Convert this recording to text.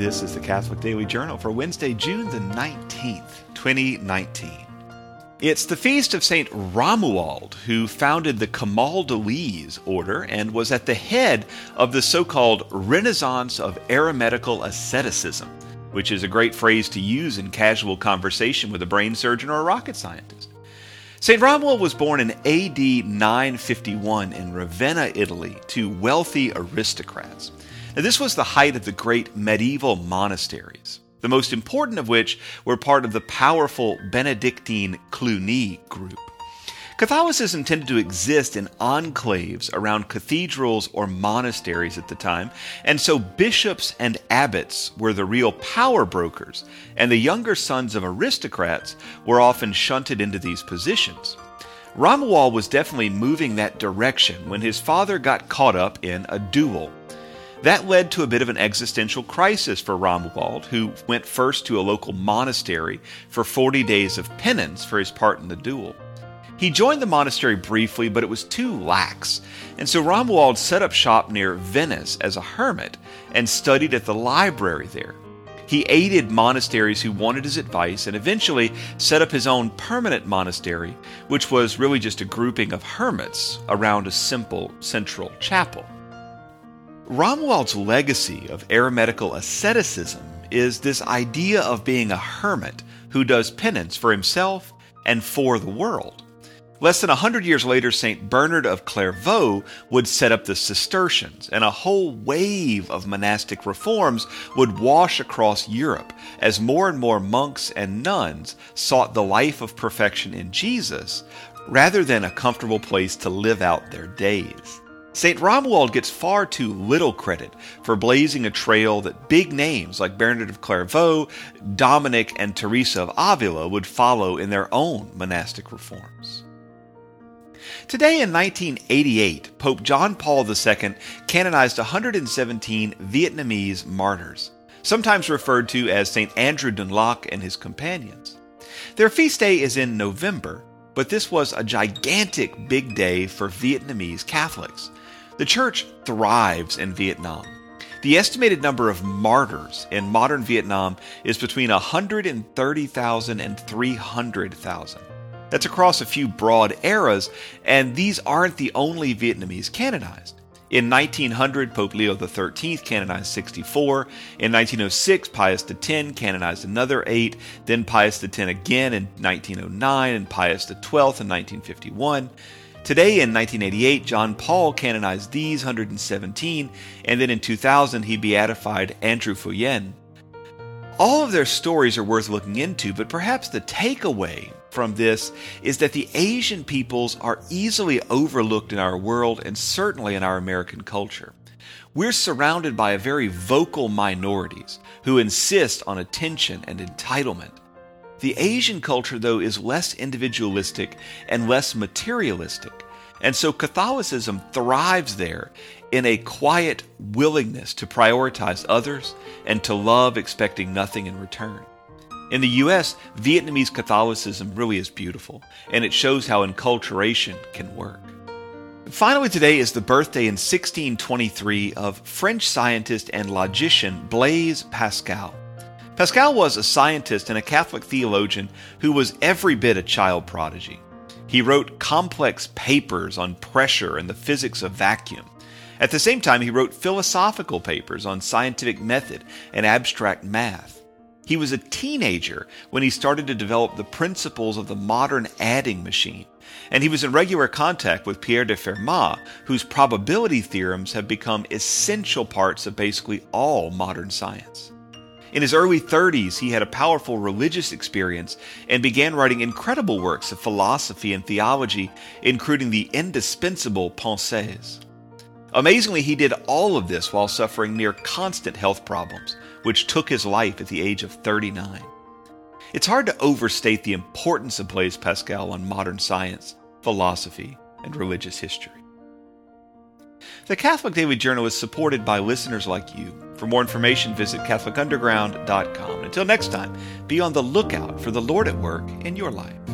This is the Catholic Daily Journal for Wednesday, June the 19th, 2019. It's the feast of St. Romuald, who founded the Camaldolese order and was at the head of the so called Renaissance of Eremitical Asceticism, which is a great phrase to use in casual conversation with a brain surgeon or a rocket scientist. St. Romuald was born in AD 951 in Ravenna, Italy, to wealthy aristocrats. Now, this was the height of the great medieval monasteries, the most important of which were part of the powerful Benedictine Cluny group. Catholicism tended to exist in enclaves around cathedrals or monasteries at the time, and so bishops and abbots were the real power brokers, and the younger sons of aristocrats were often shunted into these positions. Romuald was definitely moving that direction when his father got caught up in a duel that led to a bit of an existential crisis for Romuald, who went first to a local monastery for 40 days of penance for his part in the duel. He joined the monastery briefly, but it was too lax, and so Romuald set up shop near Venice as a hermit and studied at the library there. He aided monasteries who wanted his advice and eventually set up his own permanent monastery, which was really just a grouping of hermits around a simple central chapel. Romuald's legacy of eremitical asceticism is this idea of being a hermit who does penance for himself and for the world. Less than a hundred years later, St. Bernard of Clairvaux would set up the Cistercians, and a whole wave of monastic reforms would wash across Europe as more and more monks and nuns sought the life of perfection in Jesus rather than a comfortable place to live out their days. St. Romuald gets far too little credit for blazing a trail that big names like Bernard of Clairvaux, Dominic, and Teresa of Avila would follow in their own monastic reforms. Today in 1988, Pope John Paul II canonized 117 Vietnamese martyrs, sometimes referred to as St. Andrew Dung-Lac and his companions. Their feast day is in November, but this was a gigantic big day for Vietnamese Catholics. The church thrives in Vietnam. The estimated number of martyrs in modern Vietnam is between 130,000 and 300,000. That's across a few broad eras, and these aren't the only Vietnamese canonized. In 1900, Pope Leo XIII canonized 64. In 1906, Pius X canonized another eight. Then Pius X again in 1909, and Pius XII in 1951. Today, in 1988, John Paul canonized these 117, and then in 2000, he beatified Andrew Phú Yên. All of their stories are worth looking into, but perhaps the takeaway from this is that the Asian peoples are easily overlooked in our world and certainly in our American culture. We're surrounded by a very vocal minorities who insist on attention and entitlement. The Asian culture, though, is less individualistic and less materialistic. And so Catholicism thrives there in a quiet willingness to prioritize others and to love expecting nothing in return. In the U.S., Vietnamese Catholicism really is beautiful, and it shows how enculturation can work. Finally, today is the birthday in 1623 of French scientist and logician Blaise Pascal. Pascal was a scientist and a Catholic theologian who was every bit a child prodigy. He wrote complex papers on pressure and the physics of vacuum. At the same time, he wrote philosophical papers on scientific method and abstract math. He was a teenager when he started to develop the principles of the modern adding machine, and he was in regular contact with Pierre de Fermat, whose probability theorems have become essential parts of basically all modern science. In his early 30s, he had a powerful religious experience and began writing incredible works of philosophy and theology, including the indispensable Pensées. Amazingly, he did all of this while suffering near constant health problems, which took his life at the age of 39. It's hard to overstate the importance of Blaise Pascal on modern science, philosophy, and religious history. The Catholic Daily Journal is supported by listeners like you. For more information, visit CatholicUnderground.com. Until next time, be on the lookout for the Lord at work in your life.